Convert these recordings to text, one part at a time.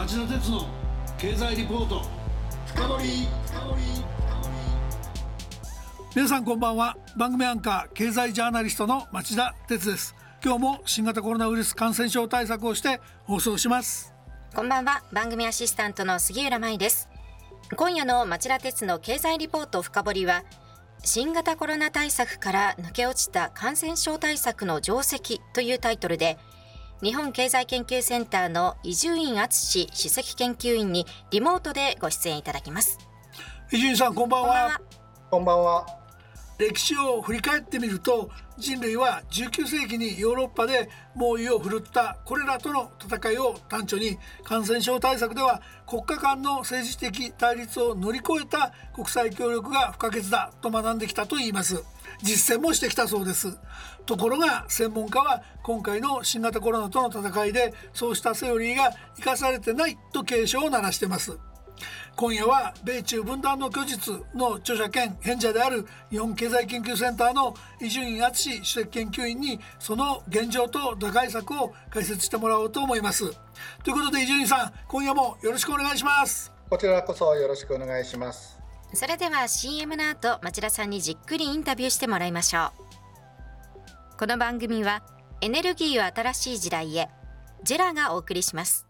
町田鉄の経済リポート。深掘皆さんこんばんは。番組アンカー経済ジャーナリストの町田鉄です。今日も新型コロナウイルス感染症対策をして放送します。こんばんは。番組アシスタントの杉浦舞です。今夜の町田鉄の経済リポート深掘りは新型コロナ対策から抜け落ちた感染症対策の定石というタイトルで日本経済研究センターの伊集院敦首席研究員にリモートでご出演いただきます。伊集院さんこんばんは。こんばんは歴史を振り返ってみると人類は19世紀にヨーロッパで猛威を振るったこれらとの戦いを端緒に感染症対策では国家間の政治的対立を乗り越えた国際協力が不可欠だと学んできたといいます。実践もしてきたそうです。ところが専門家は今回の新型コロナとの戦いでそうしたセオリーが生かされてないと警鐘を鳴らしてます。今夜は米中分断の虚実の著者兼編者である日本経済研究センターの伊集院敦首席研究員にその現状と打開策を解説してもらおうと思います。ということで伊集院さん今夜もよろしくお願いします。こちらこそよろしくお願いします。それでは CM の後町田さんにじっくりインタビューしてもらいましょう。この番組はエネルギーを新しい時代へジェラがお送りします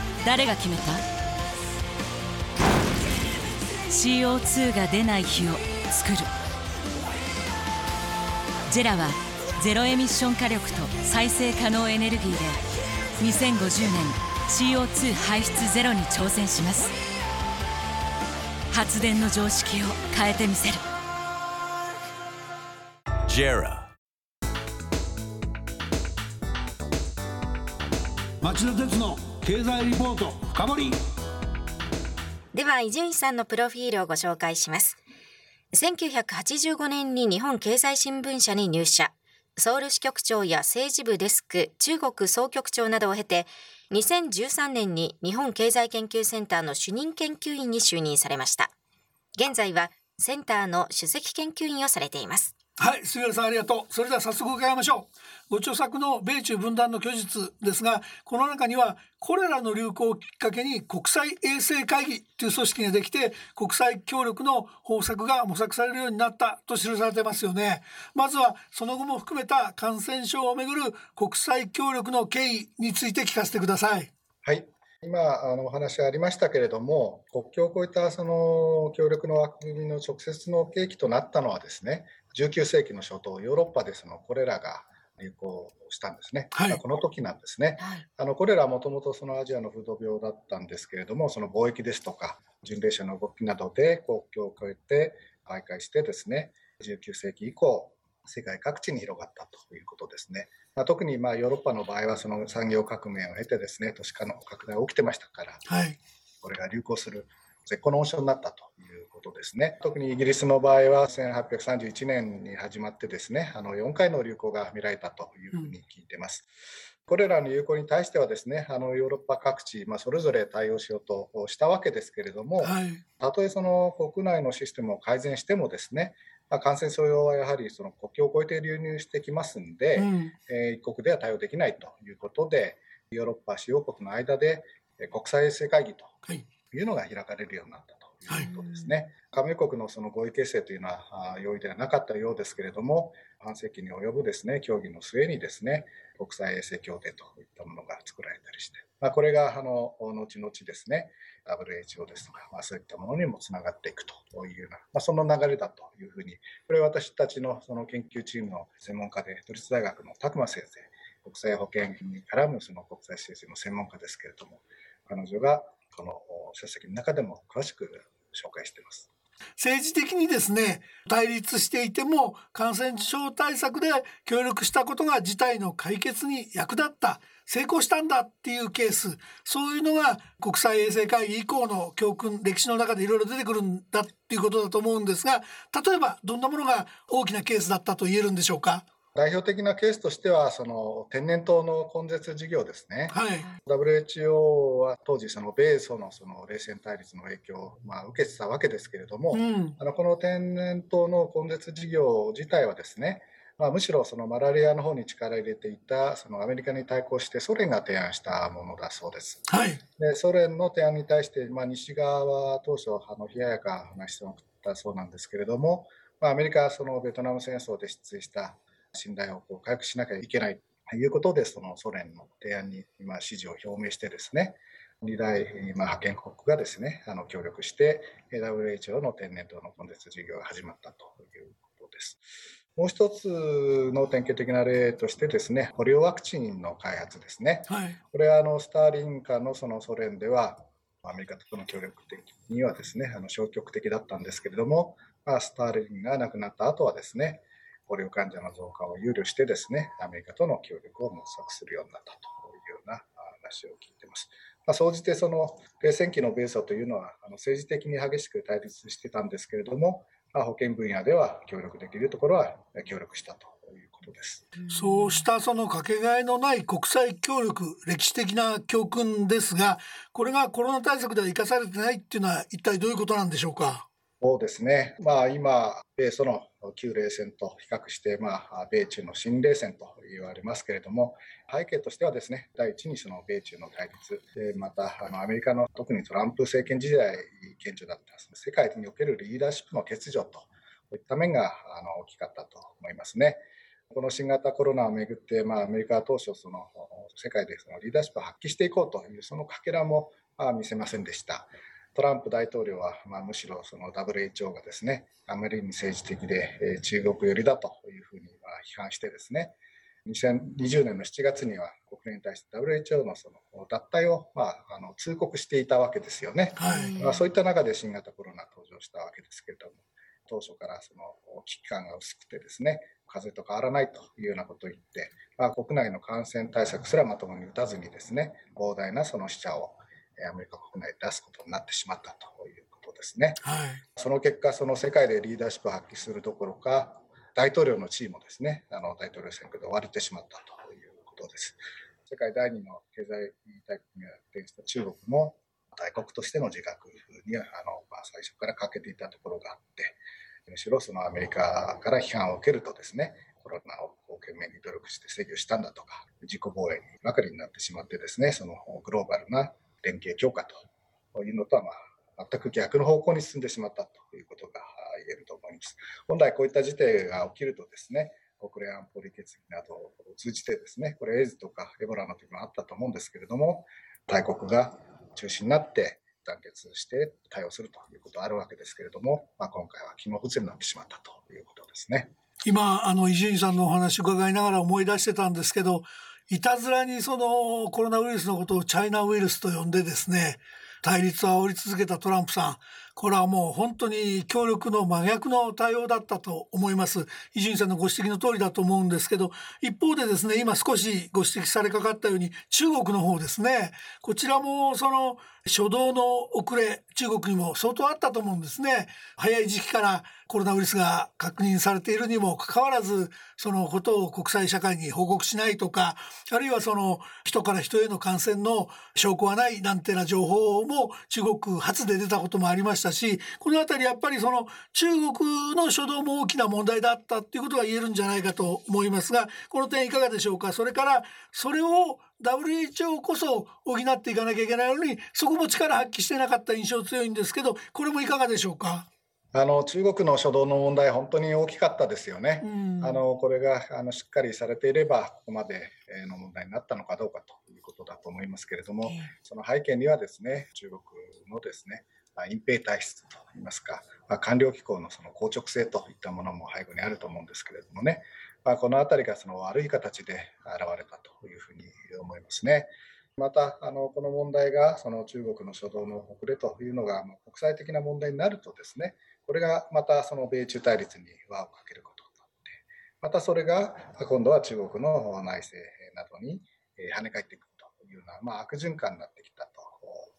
誰が決めた？CO2 が出ない日を作る。ジェラはゼロエミッション火力と再生可能エネルギーで2050年 CO2 排出ゼロに挑戦します。発電の常識を変えてみせる。JERA 町田鉄の経済リポート深掘り。では伊集院さんのプロフィールをご紹介します。1985年に日本経済新聞社に入社。ソウル支局長や政治部デスク中国総局長などを経て2013年に日本経済研究センターの主任研究員に就任されました。現在はセンターの首席研究員をされています。はい杉浦さんありがとう。それでは早速伺いましょう。ご著作の米中分断の虚実ですがこの中にはこれらの流行をきっかけに国際衛生会議という組織ができて国際協力の方策が模索されるようになったと記されてますよね。まずはその後も含めた感染症をめぐる国際協力の経緯について聞かせてください。はい。今あのお話ありましたけれども国境を越えたその協力の枠組みの直接の契機となったのはですね19世紀の初頭ヨーロッパでそのこれらが流行したんですね、はい、この時なんですね、はい、あのこれらはもともとそのアジアの風土病だったんですけれどもその貿易ですとか巡礼者の動きなどで国境を越えて徘徊してですね19世紀以降世界各地に広がったということですね。まあ、特にまあヨーロッパの場合はその産業革命を経てですね都市化の拡大が起きてましたから、はい、これが流行する絶好の温床になったということですね。特にイギリスの場合は1831年に始まってですね、あの4回の流行が見られたというふうに聞いてます。うん、これらの流行に対してはですね、あのヨーロッパ各地、まあ、それぞれ対応しようとしたわけですけれども、はい、たとえその国内のシステムを改善してもですね、まあ、感染症用はやはりその国境を越えて流入してきますんで、うん、えー、一国では対応できないということで、ヨーロッパ主要国の間で国際衛生会議というのが開かれるようになったということですね。はい、加盟国のその合意形成というのは容易ではなかったようですけれども、半世紀に及ぶですね協議の末にですね国際衛生協定といったものが作られたりして、まあ、これがあの後々ですね WHO ですとか、まあ、そういったものにもつながっていくというような、まあ、その流れだというふうにこれは私たちのその研究チームの専門家で都立大学の拓磨先生国際保健に絡むその国際政治の専門家ですけれども彼女がこの書籍の中でも詳しく紹介しています。政治的にですね対立していても感染症対策で協力したことが事態の解決に役立った成功したんだっていうケースそういうのが国際衛生会議以降の教訓歴史の中でいろいろ出てくるんだっていうことだと思うんですが例えばどんなものが大きなケースだったと言えるんでしょうか？代表的なケースとしては、その天然痘の根絶事業ですね。はい、WHO は当時、その米ソのその冷戦対立の影響を、まあ、受けてたわけですけれども、うん、あのこの天然痘の根絶事業自体はですね、まあ、むしろそのマラリアの方に力を入れていたそのアメリカに対抗してソ連が提案したものだそうです。はい、でソ連の提案に対して、まあ、西側は当初あの冷ややかな質問を送ったそうなんですけれども、まあ、アメリカはそのベトナム戦争で失墜した信頼をこう回復しなきゃいけないということで、そのソ連の提案に今支持を表明してですね、2大、まあ、派遣国がですね、あの協力して、WHO の天然痘の根絶事業が始まったということです。もう一つの典型的な例としてですね、ポリオワクチンの開発ですね。はい、これはあのスターリン下のそのソ連では、アメリカとの協力的にはですね、あの消極的だったんですけれども、まあ、スターリンが亡くなった後はですね、ポリオ患者の増加を憂慮してですね、アメリカとの協力を模索するようになったというような話を聞いています。まあ、総じてその冷戦期の米ソというのはあの政治的に激しく対立してたんですけれども、まあ、保健分野では協力できるところは協力したということです。そうしたそのかけがえのない国際協力、歴史的な教訓ですが、これがコロナ対策では生かされてないっていうのは一体どういうことなんでしょうか？そうですね、まあ、今、米ソの旧冷戦と比較して、まあ、米中の新冷戦と言われますけれども、背景としてはですね、第一にその米中の対立、でまたあのアメリカの特にトランプ政権時代、顕著だったその世界におけるリーダーシップの欠如といった面があの大きかったと思いますね。この新型コロナをめぐって、まあ、アメリカは当初その、世界でそのリーダーシップを発揮していこうという、そのかけらも、あ、見せませんでした。トランプ大統領は、まあ、むしろその WHO がですね、あまりに政治的で、えー、中国寄りだというふうに批判してですね、2020年の7月には国連に対して WHO のその脱退を、まあ、あの通告していたわけですよね、はい、まあ、そういった中で新型コロナ登場したわけですけれども、当初からその危機感が薄くてですね、風邪と変わらないというようなことを言って、まあ、国内の感染対策すらまともに打たずにですね、膨大なその死者をアメリカ国内で出すことになってしまったということですね。はい、その結果、その世界でリーダーシップを発揮するどころか、大統領の地位もですね、あの大統領選挙で追われてしまったということです。世界第二の経済大国に転じた中国も大国としての自覚にあの、まあ、最初から欠けていたところがあって、むしろそのアメリカから批判を受けるとですね、コロナを懸命に努力して制御したんだとか、自己防衛にばかりになってしまってですね、そのグローバルな連携強化というのとは、まあ、全く逆の方向に進んでしまったということが言えると思います。本来こういった事態が起きるとですね、国連安保理決議などを通じてですね、これエイズとかエボラの時もあったと思うんですけれども、大国が中心になって団結して対応するということあるわけですけれども、まあ、今回は機能不全になってしまったということですね。今あの伊集院さんのお話を伺いながら思い出してたんですけどいたずらにそのコロナウイルスのことをチャイナウイルスと呼んでですね、対立を煽り続けたトランプさん、これはもう本当に協力の真逆の対応だったと思います。伊集院さんのご指摘の通りだと思うんですけど、一方でですね、今少しご指摘されかかったように、中国の方ですね、こちらもその初動の遅れ、中国にも相当あったと思うんですね。早い時期からコロナウイルスが確認されているにもかかわらずそのことを国際社会に報告しないとかあるいはその人から人への感染の証拠はないなんてな情報も中国発で出たこともありましたしたしこの辺りやっぱりその中国の初動も大きな問題だったっていうことが言えるんじゃないかと思いますがこの点いかがでしょうか？それからそれを WHO こそ補っていかなきゃいけないのにそこも力発揮してなかった印象強いんですけどこれもいかがでしょうか？あの中国の初動の問題、本当に大きかったですよね。うん、あのこれがあのしっかりされていれば、ここまでの問題になったのかどうかということだと思いますけれども、その背景にはですね中国のですね隠蔽体質といいますか、まあ、官僚機構のその硬直性といったものも背後にあると思うんですけれどもね、まあ、この辺りがその悪い形で現れたというふうに思いますね。またあのこの問題がその中国の初動の遅れというのが国際的な問題になるとですねこれがまたその米中対立に輪をかけることになって、またそれが今度は中国の内政などに跳ね返ってくるというような、まあ、悪循環になってきたと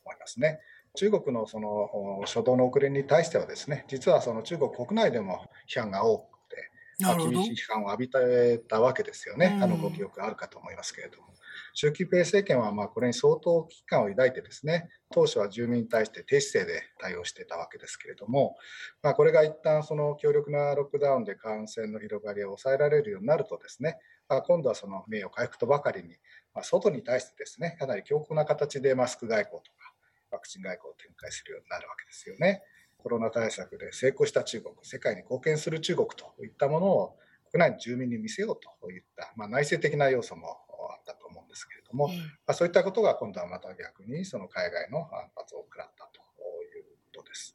思いますね。中国のその初動の遅れに対してはですね、実はその中国国内でも批判が多くて、まあ、厳しい批判を浴びたわけですよね。あのご記憶あるかと思いますけれども。習近平政権はまあこれに相当危機感を抱いてですね、当初は住民に対して低姿勢で対応していたわけですけれども、まあ、これが一旦その強力なロックダウンで感染の広がりを抑えられるようになるとですね、まあ、今度はその名誉回復とばかりに、まあ、外に対してですね、かなり強硬な形でマスク外交とか、ワクチン外交を展開するようになるわけですよね。コロナ対策で成功した中国、世界に貢献する中国といったものを国内の住民に見せようといった、まあ、内政的な要素もあったと思うんですけれども、まあ、そういったことが今度はまた逆にその海外の反発を食らったということです。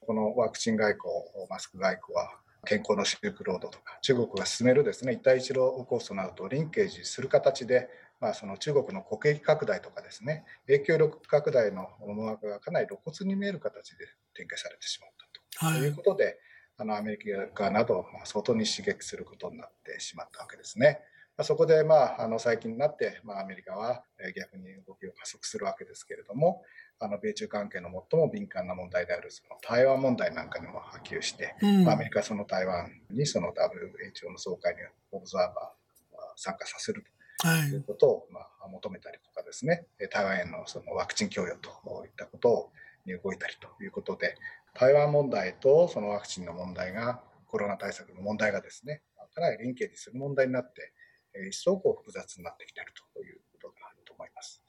このワクチン外交、マスク外交は健康のシルクロードとか中国が進めるですね一帯一路構想などとリンケージする形でまあ、その中国の国益拡大とかですね、影響力拡大の思惑がかなり露骨に見える形で展開されてしまったと、はい、いうことで、あのアメリカなどを相当に刺激することになってしまったわけですね。まあ、そこで、まあ、あの最近になって、まあ、アメリカは逆に動きを加速するわけですけれども、あの米中関係の最も敏感な問題であるその台湾問題なんかにも波及して、うん、まあ、アメリカはその台湾にその WHO の総会にオブザーバー参加させるとということを、まあ、求めたりとかですね、台湾へのそのワクチン供与といったことに動いたりということで、台湾問題とそのワクチンの問題が、コロナ対策の問題がですね、かなり連携にする問題になって、一層こう複雑になってきているということがあると思います。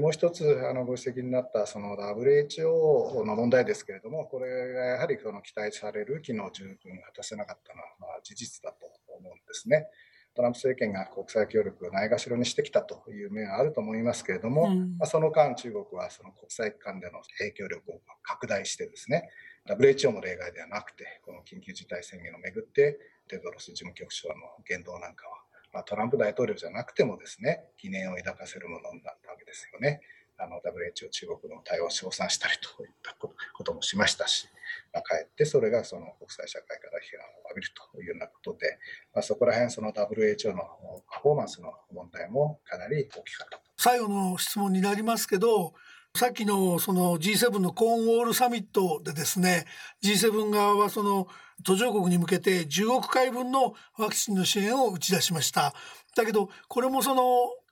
もう一つあのご指摘になったその WHO の問題ですけれども、これがやはりその期待される機能十分果たせなかったのはまあ事実だと思うんですね。トランプ政権が国際協力をないがしろにしてきたという面はあると思いますけれども、うん、まあ、その間、中国はその国際機関での影響力を拡大してですね、WHO も例外ではなくて、この緊急事態宣言をめぐって、テドロス事務局長の言動なんかは、まあ、トランプ大統領じゃなくてもですね、疑念を抱かせるものになったわけですよね。あの WHO 中国の対応を称賛したりといったこともしましたし、まあ、かえってそれがその国際社会から批判を浴びるというようなことで、まあ、そこら辺その WHO のパフォーマンスの問題もかなり大きかった最後の質問になりますけどさっきのその G7 のコーンウォールサミットでですね G7 側はその途上国に向けて10億回分のワクチンの支援を打ち出しました。だけどこれもその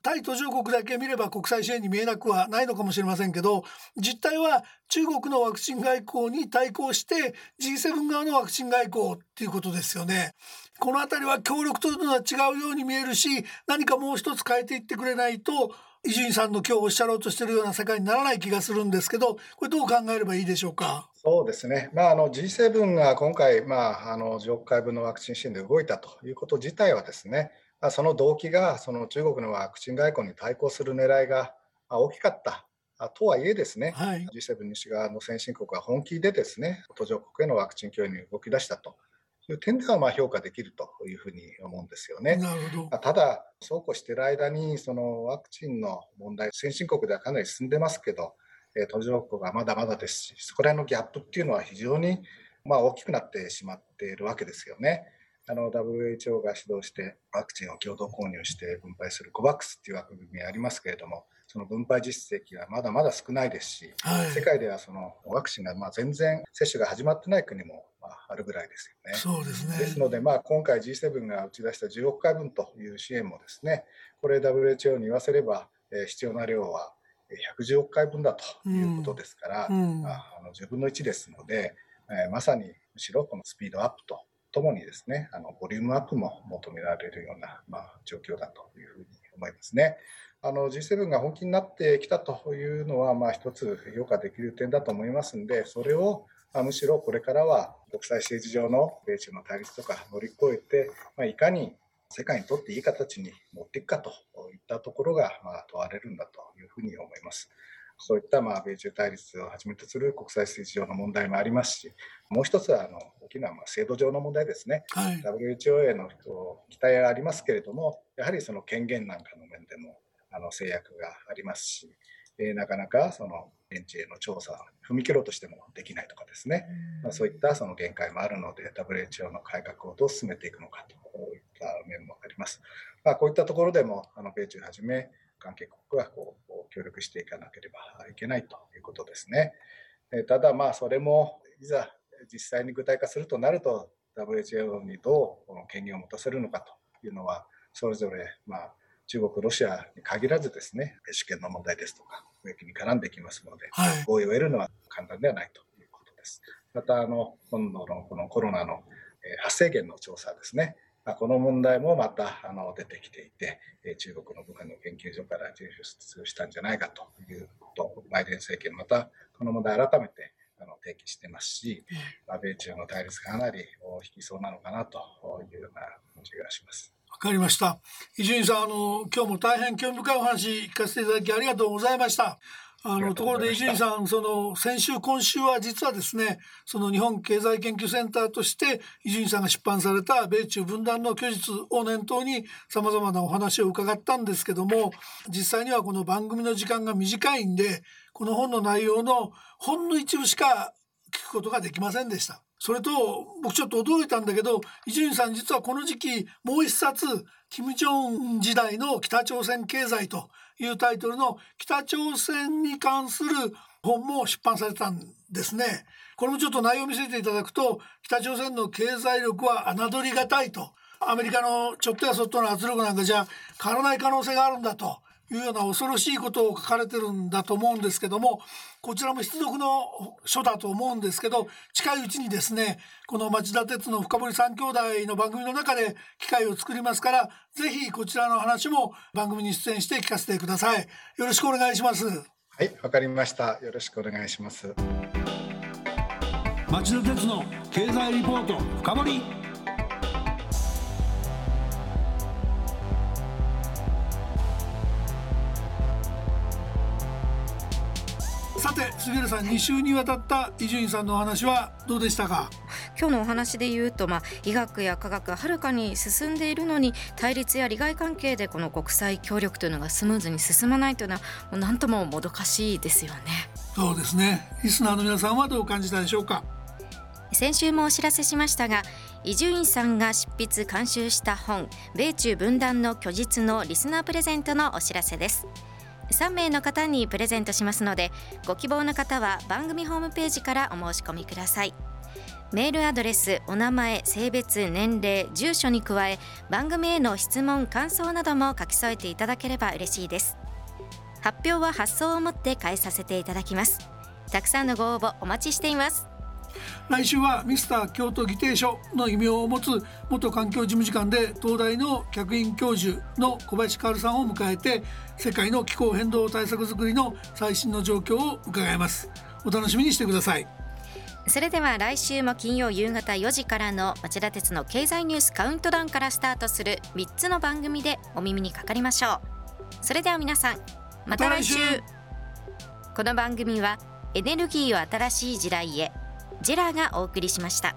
対途上国だけ見れば国際支援に見えなくはないのかもしれませんけど実態は中国のワクチン外交に対抗して G7 側のワクチン外交っていうことですよね。この辺りは協力というのは違うように見えるし何かもう一つ変えていってくれないと伊集院さんの今日おっしゃろうとしているような世界にならない気がするんですけどこれどう考えればいいでしょうか？そうですね、まあ、あの G7 が今回、まあ、あの10億回分のワクチン支援で動いたということ自体はですねその動機がその中国のワクチン外交に対抗する狙いが大きかったとはいえですね、はい、G7 西側の先進国は本気でですね途上国へのワクチン供与に動き出したという点ではまあ評価できるというふうに思うんですよね。ただ、そうこうしている間にそのワクチンの問題、先進国ではかなり進んでますけど、途上国はまだまだですし、そこら辺のギャップっていうのは非常にまあ大きくなってしまっているわけですよね。あの WHO が主導してワクチンを共同購入して分配する COVAX っていう枠組みありますけれども、その分配実績はまだまだ少ないですし、はい、世界ではそのワクチンがまあ全然接種が始まってない国もまああるぐらいですよね。そうですね。ですので、まあ、今回 G7 が打ち出した10億回分という支援もですね、これ WHO に言わせれば、えー、必要な量は110億回分だということですから、うん。うん、まあ、あの10分の1ですので、えー、まさにむしろこのスピードアップとともにですね、あのボリュームアップも求められるような、まあ、状況だというふうに思いますね。あの G7 が本気になってきたというのは、まあ、一つ評価できる点だと思いますので、それを、まあ、むしろこれからは国際政治上の米中の対立とか乗り越えて、まあ、いかに世界にとっていい形に持っていくかといったところが、まあ、問われるんだというふうに思います。そういったまあ米中対立をはじめとする国際政治上の問題もありますし、もう一つはあの大きなまあ制度上の問題ですね、はい、WHO への期待はありますけれども、やはりその権限なんかの面でもあの制約がありますし、えー、なかなかその現地への調査踏み切ろうとしてもできないとかですね、まあ、そういったその限界もあるので WHO の改革をどう進めていくのかといった面もあります。まあ、こういったところでもあの米中はじめ関係国はこう協力していかなければいけないということですね。ただまあそれもいざ実際に具体化するとなると WHO にどうこの権限を持たせるのかというのはそれぞれまあ中国、ロシアに限らずですね主権の問題ですとか貿易に絡んできますので、はい、合意を得るのは簡単ではないということです。またあの今度のこのコロナの発生源の調査ですねこの問題もまたあの出てきていて、中国の武漢の研究所から抽出したんじゃないかということ、バイデン政権、またこの問題改めてあの提起してますし、米中の対立がかなり引きそうなのかなというような感じがします。わかりました。伊集院さん、あの今日も大変興味深いお話聞かせていただきありがとうございました。あのところで伊集院さんその先週今週は実はですねその日本経済研究センターとして伊集院さんが出版された米中分断の虚実を念頭にさまざまなお話を伺ったんですけども実際にはこの番組の時間が短いんでこの本の内容のほんの一部しか聞くことができませんでした。それと僕ちょっと驚いたんだけど伊集院さん実はこの時期もう一冊金正恩時代の北朝鮮経済というタイトルの北朝鮮に関する本も出版されたんですね。これもちょっと内容を見せていただくと北朝鮮の経済力は侮りがたいとアメリカのちょっとやそっとの圧力なんかじゃ変わらない可能性があるんだというような恐ろしいことを書かれてるんだと思うんですけどもこちらも必読の書だと思うんですけど近いうちにですねこの町田鉄の深堀三兄弟の番組の中で機会を作りますからぜひこちらの話も番組に出演して聞かせてください。よろしくお願いします。はいわかりました。よろしくお願いします。町田鉄の経済リポート深堀さて杉浦さん2週にわたった伊集院さんのお話はどうでしたか？今日のお話で言うと、まあ、医学や科学ははるかに進んでいるのに対立や利害関係でこの国際協力というのがスムーズに進まないというのはもう何とももどかしいですよね。そうですね。リスナーの皆さんはどう感じたでしょうか？先週もお知らせしましたが伊集院さんが執筆監修した本米中分断の虚実のリスナープレゼントのお知らせです3名の方にプレゼントしますのでご希望の方は番組ホームページからお申し込みください。メールアドレスお名前性別年齢住所に加え番組への質問感想なども書き添えていただければ嬉しいです。発表は発送をもって返させていただきます。たくさんのご応募お待ちしています。来週はミスター京都議定書の異名を持つ元環境事務次官で東大の客員教授の小林薫さんを迎えて世界の気候変動対策づくりの最新の状況を伺います。お楽しみにしてください。それでは来週も金曜夕方4時からの町田鉄の経済ニュースカウントダウンからスタートす。る3つの番組でお耳にかかりましょう。それでは皆さんまた来週。この番組はエネルギーを新しい時代へジェラーがお送りしました。